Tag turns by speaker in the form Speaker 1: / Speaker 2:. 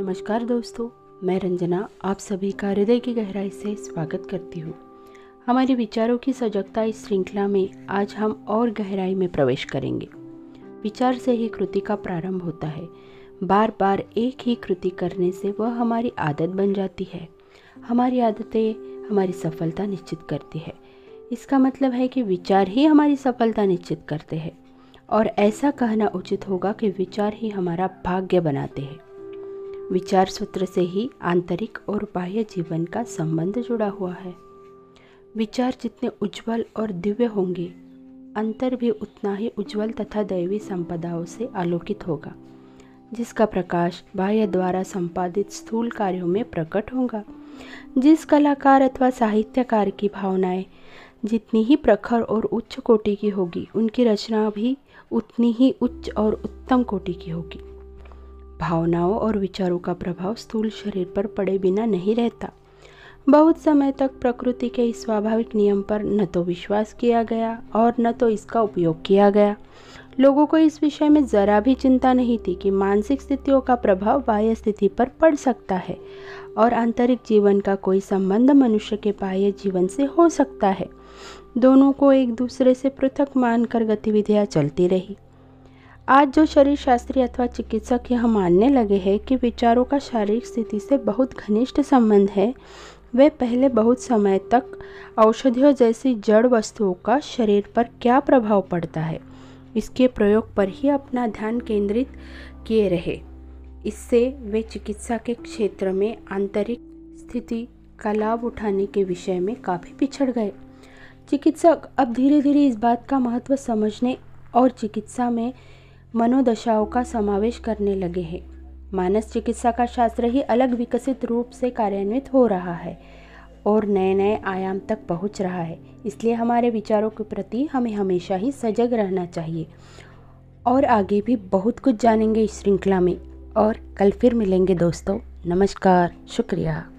Speaker 1: नमस्कार दोस्तों, मैं रंजना आप सभी का हृदय की गहराई से स्वागत करती हूँ। हमारे विचारों की सजगता इस श्रृंखला में आज हम और गहराई में प्रवेश करेंगे। विचार से ही कृति का प्रारंभ होता है। बार बार एक ही कृति करने से वह हमारी आदत बन जाती है। हमारी आदतें हमारी सफलता निश्चित करती है। इसका मतलब है कि विचार ही हमारी सफलता निश्चित करते हैं। और ऐसा कहना उचित होगा कि विचार ही हमारा भाग्य बनाते हैं। विचार सूत्र से ही आंतरिक और बाह्य जीवन का संबंध जुड़ा हुआ है। विचार जितने उज्जवल और दिव्य होंगे, अंतर भी उतना ही उज्जवल तथा दैवी संपदाओं से आलोकित होगा, जिसका प्रकाश बाह्य द्वारा संपादित स्थूल कार्यों में प्रकट होगा। जिस कलाकार अथवा साहित्यकार की भावनाएँ जितनी ही प्रखर और उच्च कोटि की होगी, उनकी रचना भी उतनी ही उच्च और उत्तम कोटि की होगी। भावनाओं और विचारों का प्रभाव स्थूल शरीर पर पड़े बिना नहीं रहता। बहुत समय तक प्रकृति के इस स्वाभाविक नियम पर न तो विश्वास किया गया और न तो इसका उपयोग किया गया। लोगों को इस विषय में ज़रा भी चिंता नहीं थी कि मानसिक स्थितियों का प्रभाव बाह्य स्थिति पर पड़ सकता है और आंतरिक जीवन का कोई संबंध मनुष्य के बाह्य जीवन से हो सकता है। दोनों को एक दूसरे से पृथक मानकर गतिविधियाँ चलती रही। आज जो शरीर शास्त्री अथवा चिकित्सक यह मानने लगे हैं कि विचारों का शारीरिक स्थिति से बहुत घनिष्ठ संबंध है, वे पहले बहुत समय तक औषधियों जैसी जड़ वस्तुओं का शरीर पर क्या प्रभाव पड़ता है, इसके प्रयोग पर ही अपना ध्यान केंद्रित किए रहे। इससे वे चिकित्सा के क्षेत्र में आंतरिक स्थिति का लाभ उठाने के विषय में काफ़ी पिछड़ गए। चिकित्सक अब धीरे धीरे इस बात का महत्व समझने और चिकित्सा में मनोदशाओं का समावेश करने लगे हैं। मानस चिकित्सा का शास्त्र ही अलग विकसित रूप से कार्यान्वित हो रहा है और नए नए आयाम तक पहुँच रहा है। इसलिए हमारे विचारों के प्रति हमें हमेशा ही सजग रहना चाहिए। और आगे भी बहुत कुछ जानेंगे इस श्रृंखला में। और कल फिर मिलेंगे दोस्तों। नमस्कार, शुक्रिया।